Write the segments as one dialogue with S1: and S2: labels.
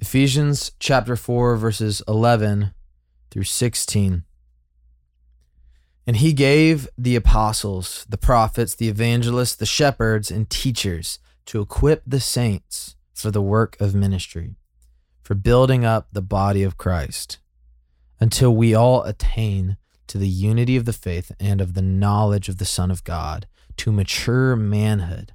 S1: Ephesians chapter 4, verses 11 through 16. And he gave the apostles, the prophets, the evangelists, the shepherds, and teachers to equip the saints for the work of ministry, for building up the body of Christ, until we all attain to the unity of the faith and of the knowledge of the Son of God, to mature manhood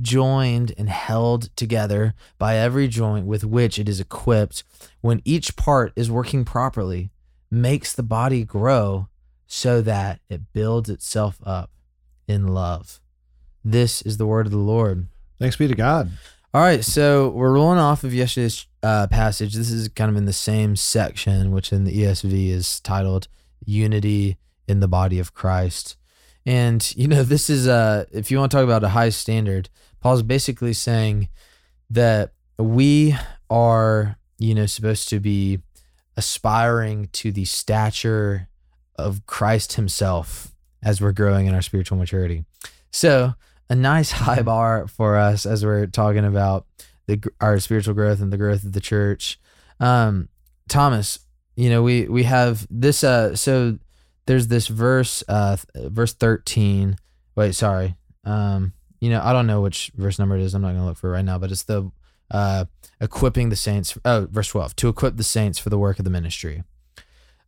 S1: joined and held together by every joint with which it is equipped, when each part is working properly, makes the body grow so that it builds itself up in love. This is the word of the Lord.
S2: Thanks be to God.
S1: All right, so we're rolling off of yesterday's uh, passage. This is kind of in the same section, which in the ESV is titled Unity in the Body of Christ. And, you know, this is, uh, if you want to talk about a high standard, Paul's basically saying that we are, you know, supposed to be aspiring to the stature of Christ himself as we're growing in our spiritual maturity. So, a nice high bar for us as we're talking about the our spiritual growth and the growth of the church. Um, Thomas, you know, we we have this uh so there's this verse uh verse 13. Wait, sorry. Um you know, I don't know which verse number it is. I'm not going to look for it right now, but it's the uh, equipping the saints. Oh, verse 12 to equip the saints for the work of the ministry.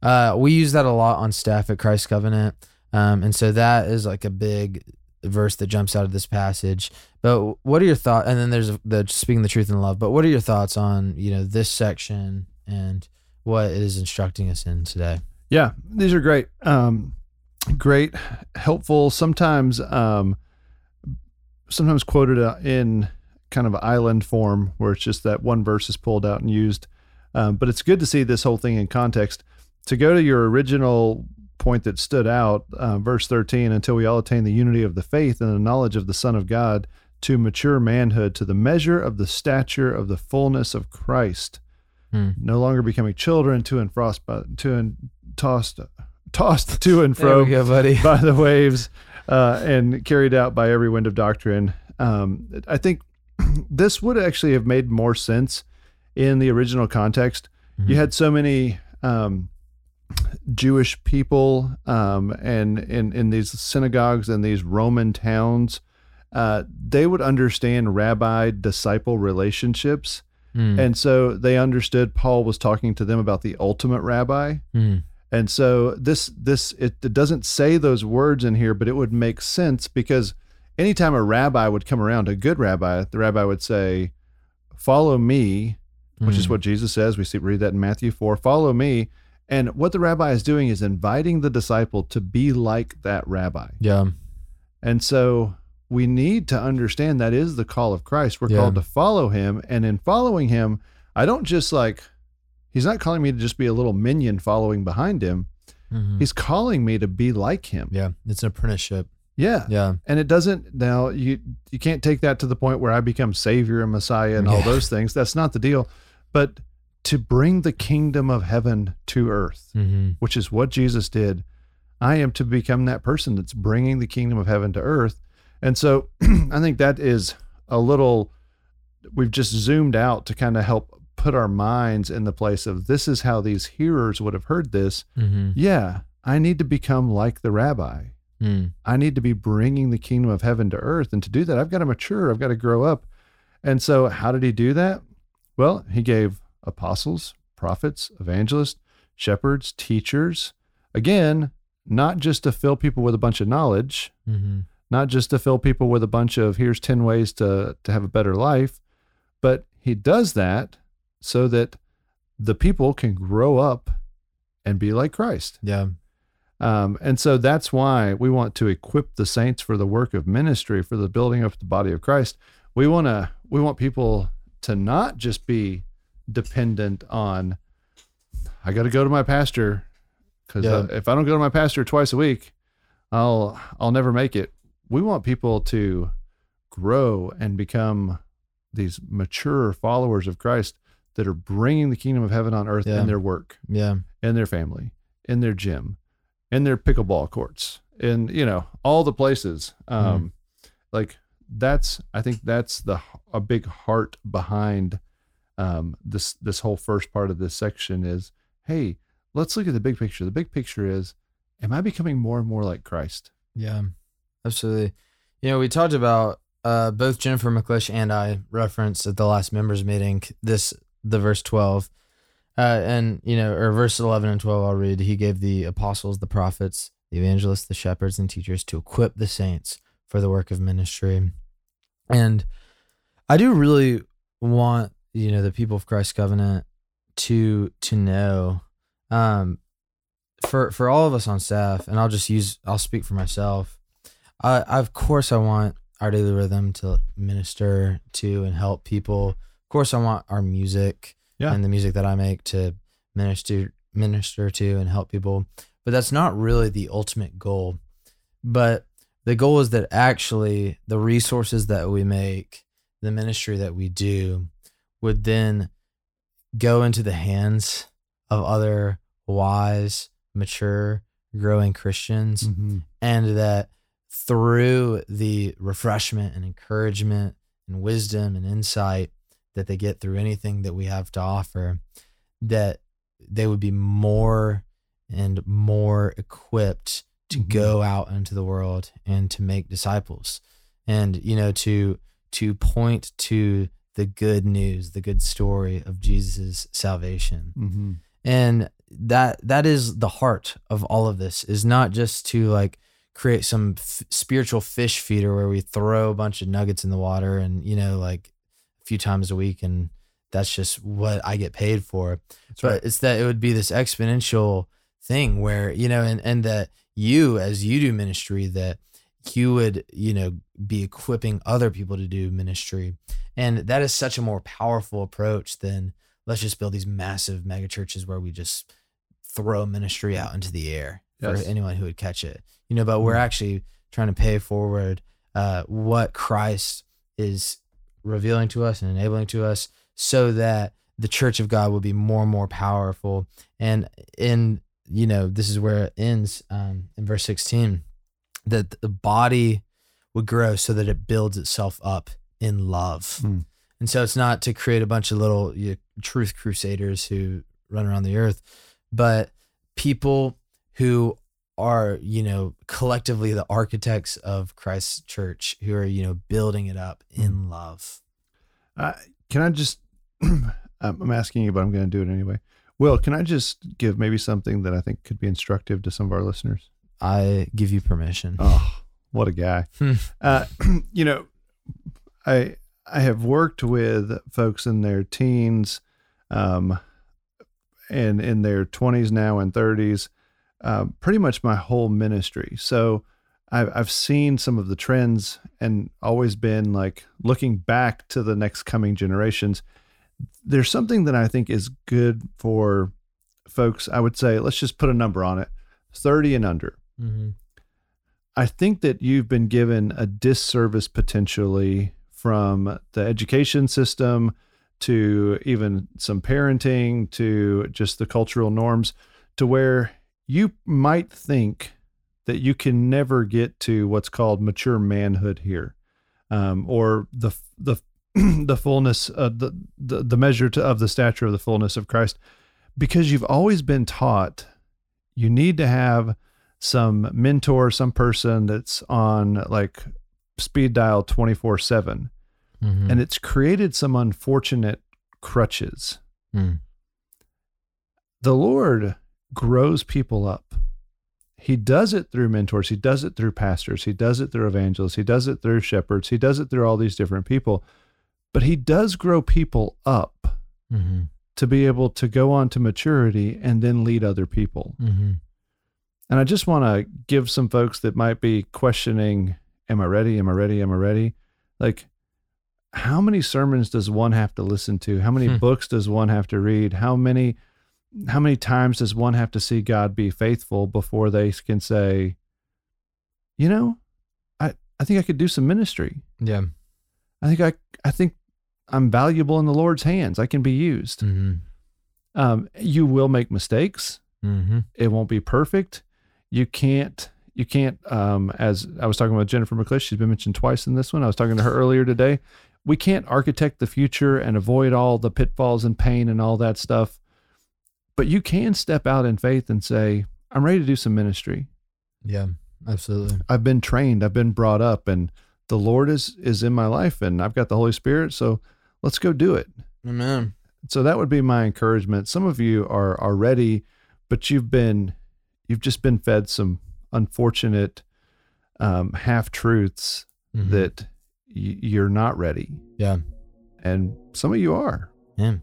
S1: Uh, we use that a lot on staff at Christ Covenant. Um, and so that is like a big verse that jumps out of this passage. But what are your thoughts? And then there's the speaking the truth in love. But what are your thoughts on, you know, this section and what it is instructing us in today?
S2: Yeah, these are great. Um, great, helpful. Sometimes, um, sometimes quoted uh, in kind of island form where it's just that one verse is pulled out and used. Um, but it's good to see this whole thing in context. To go to your original point that stood out, uh, verse 13, until we all attain the unity of the faith and the knowledge of the Son of God to mature manhood, to the measure of the stature of the fullness of Christ, hmm. no longer becoming children to and frost by, to and tossed tossed to and fro
S1: go,
S2: by the waves uh, and carried out by every wind of doctrine. Um, I think this would actually have made more sense in the original context. Mm-hmm. You had so many um, Jewish people um, and in, in these synagogues and these Roman towns. Uh, they would understand rabbi disciple relationships. Mm. And so they understood Paul was talking to them about the ultimate rabbi. Mm. And so this this it, it, doesn't say those words in here, but it would make sense because anytime a rabbi would come around, a good rabbi, the rabbi would say, "Follow me," which mm. is hmm. what Jesus says. We see read that in Matthew four. Follow me, and what the rabbi is doing is inviting the disciple to be like that rabbi.
S1: Yeah.
S2: And so we need to understand that is the call of Christ. We're yeah. called to follow him, and in following him, I don't just like He's not calling me to just be a little minion following behind him. Mm-hmm. He's calling me to be like him.
S1: Yeah, it's an apprenticeship.
S2: Yeah.
S1: Yeah.
S2: And it doesn't now you you can't take that to the point where I become savior and messiah and yeah. all those things. That's not the deal. But to bring the kingdom of heaven to earth, mm-hmm. which is what Jesus did, I am to become that person that's bringing the kingdom of heaven to earth. And so I think that is a little we've just zoomed out to kind of help put our minds in the place of this is how these hearers would have heard this. Mm-hmm. Yeah, I need to become like the rabbi. Mm. I need to be bringing the kingdom of heaven to earth. And to do that, I've got to mature, I've got to grow up. And so, how did he do that? Well, he gave apostles, prophets, evangelists, shepherds, teachers. Again, not just to fill people with a bunch of knowledge, mm-hmm. not just to fill people with a bunch of here's 10 ways to, to have a better life, but he does that so that the people can grow up and be like Christ.
S1: Yeah.
S2: Um, and so that's why we want to equip the saints for the work of ministry, for the building up the body of Christ. We want to, we want people to not just be dependent on, I got to go to my pastor because yeah. if I don't go to my pastor twice a week, I'll I'll never make it. We want people to grow and become these mature followers of Christ that are bringing the kingdom of heaven on earth yeah. in their work,
S1: yeah,
S2: in their family, in their gym, in their pickleball courts, in you know all the places. Um, mm. Like that's I think that's the a big heart behind um, this this whole first part of this section is hey let's look at the big picture. The big picture is am I becoming more and more like Christ?
S1: Yeah, absolutely. You know, we talked about uh, both Jennifer McClish and I referenced at the last members meeting this the verse twelve, uh, and you know, or verse eleven and twelve. I'll read. He gave the apostles, the prophets, the evangelists, the shepherds, and teachers to equip the saints for the work of ministry. And I do really want you know the people of Christ Covenant to to know um for for all of us on staff and I'll just use I'll speak for myself I, of course I want our daily rhythm to minister to and help people course I want our music yeah. and the music that I make to minister minister to and help people but that's not really the ultimate goal but the goal is that actually the resources that we make the ministry that we do would then go into the hands of other wise, mature, growing Christians, mm-hmm. and that through the refreshment and encouragement and wisdom and insight that they get through anything that we have to offer, that they would be more and more equipped to mm-hmm. go out into the world and to make disciples and you know to to point to the good news, the good story of Jesus' salvation. Mm-hmm. And that that is the heart of all of this is not just to like create some f- spiritual fish feeder where we throw a bunch of nuggets in the water and you know like few times a week and that's just what I get paid for. That's but right. it's that it would be this exponential thing where you know and and that you as you do ministry that you would you know be equipping other people to do ministry and that is such a more powerful approach than let's just build these massive mega churches where we just throw ministry out into the air yes. for anyone who would catch it you know but we're mm-hmm. actually trying to pay forward uh, what christ is revealing to us and enabling to us so that the church of god will be more and more powerful and in you know this is where it ends um, in verse 16 that the body would grow so that it builds itself up in love. Mm. And so it's not to create a bunch of little you know, truth crusaders who run around the earth, but people who are, you know, collectively the architects of Christ's church who are, you know, building it up in mm. love.
S2: Uh, can I just, I'm asking you, but I'm going to do it anyway. Will, can I just give maybe something that I think could be instructive to some of our listeners?
S1: I give you permission.
S2: Oh, what a guy. Hmm. uh, you know, I I have worked with folks in their teens, um, and in their twenties now and thirties, uh, pretty much my whole ministry. So I've I've seen some of the trends and always been like looking back to the next coming generations. There's something that I think is good for folks. I would say let's just put a number on it, thirty and under. Mm-hmm. I think that you've been given a disservice potentially from the education system to even some parenting to just the cultural norms to where you might think that you can never get to what's called mature manhood here um, or the the the fullness of the, the the measure to, of the stature of the fullness of Christ because you've always been taught you need to have some mentor, some person that's on like speed dial 24 7. Mm-hmm. And it's created some unfortunate crutches. Mm. The Lord grows people up. He does it through mentors. He does it through pastors. He does it through evangelists. He does it through shepherds. He does it through all these different people. But he does grow people up mm-hmm. to be able to go on to maturity and then lead other people. Mm-hmm. And I just want to give some folks that might be questioning, am I ready? Am I ready? Am I ready? Like, how many sermons does one have to listen to? How many hmm. books does one have to read? How many how many times does one have to see God be faithful before they can say, you know, I, I think I could do some ministry.
S1: Yeah.
S2: I think I, I think I'm valuable in the Lord's hands. I can be used.
S1: Mm-hmm.
S2: Um, you will make mistakes.
S1: Mm-hmm.
S2: It won't be perfect. You can't, you can't, um, as I was talking with Jennifer McClish, she's been mentioned twice in this one. I was talking to her earlier today. We can't architect the future and avoid all the pitfalls and pain and all that stuff. But you can step out in faith and say, I'm ready to do some ministry.
S1: Yeah, absolutely.
S2: I've been trained, I've been brought up, and the Lord is is in my life and I've got the Holy Spirit. So let's go do it.
S1: Amen.
S2: So that would be my encouragement. Some of you are are ready, but you've been you've just been fed some unfortunate um, half truths
S1: Mhm.
S2: that y- you're not ready,
S1: Yeah.
S2: and some of you are.
S1: Yeah.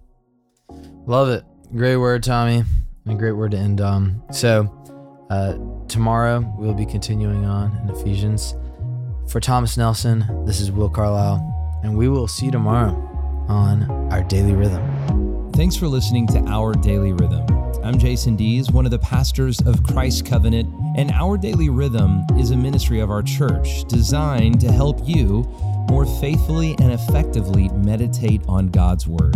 S1: Love it. Great word, Tommy. And a great word to end on. So, uh, tomorrow we'll be continuing on in Ephesians. For Thomas Nelson, this is Will Carlisle, and we will see you tomorrow on our daily rhythm.
S3: Thanks for listening to Our Daily Rhythm. I'm Jason Dees, one of the pastors of Christ Covenant, and Our Daily Rhythm is a ministry of our church designed to help you more faithfully and effectively meditate on God's Word.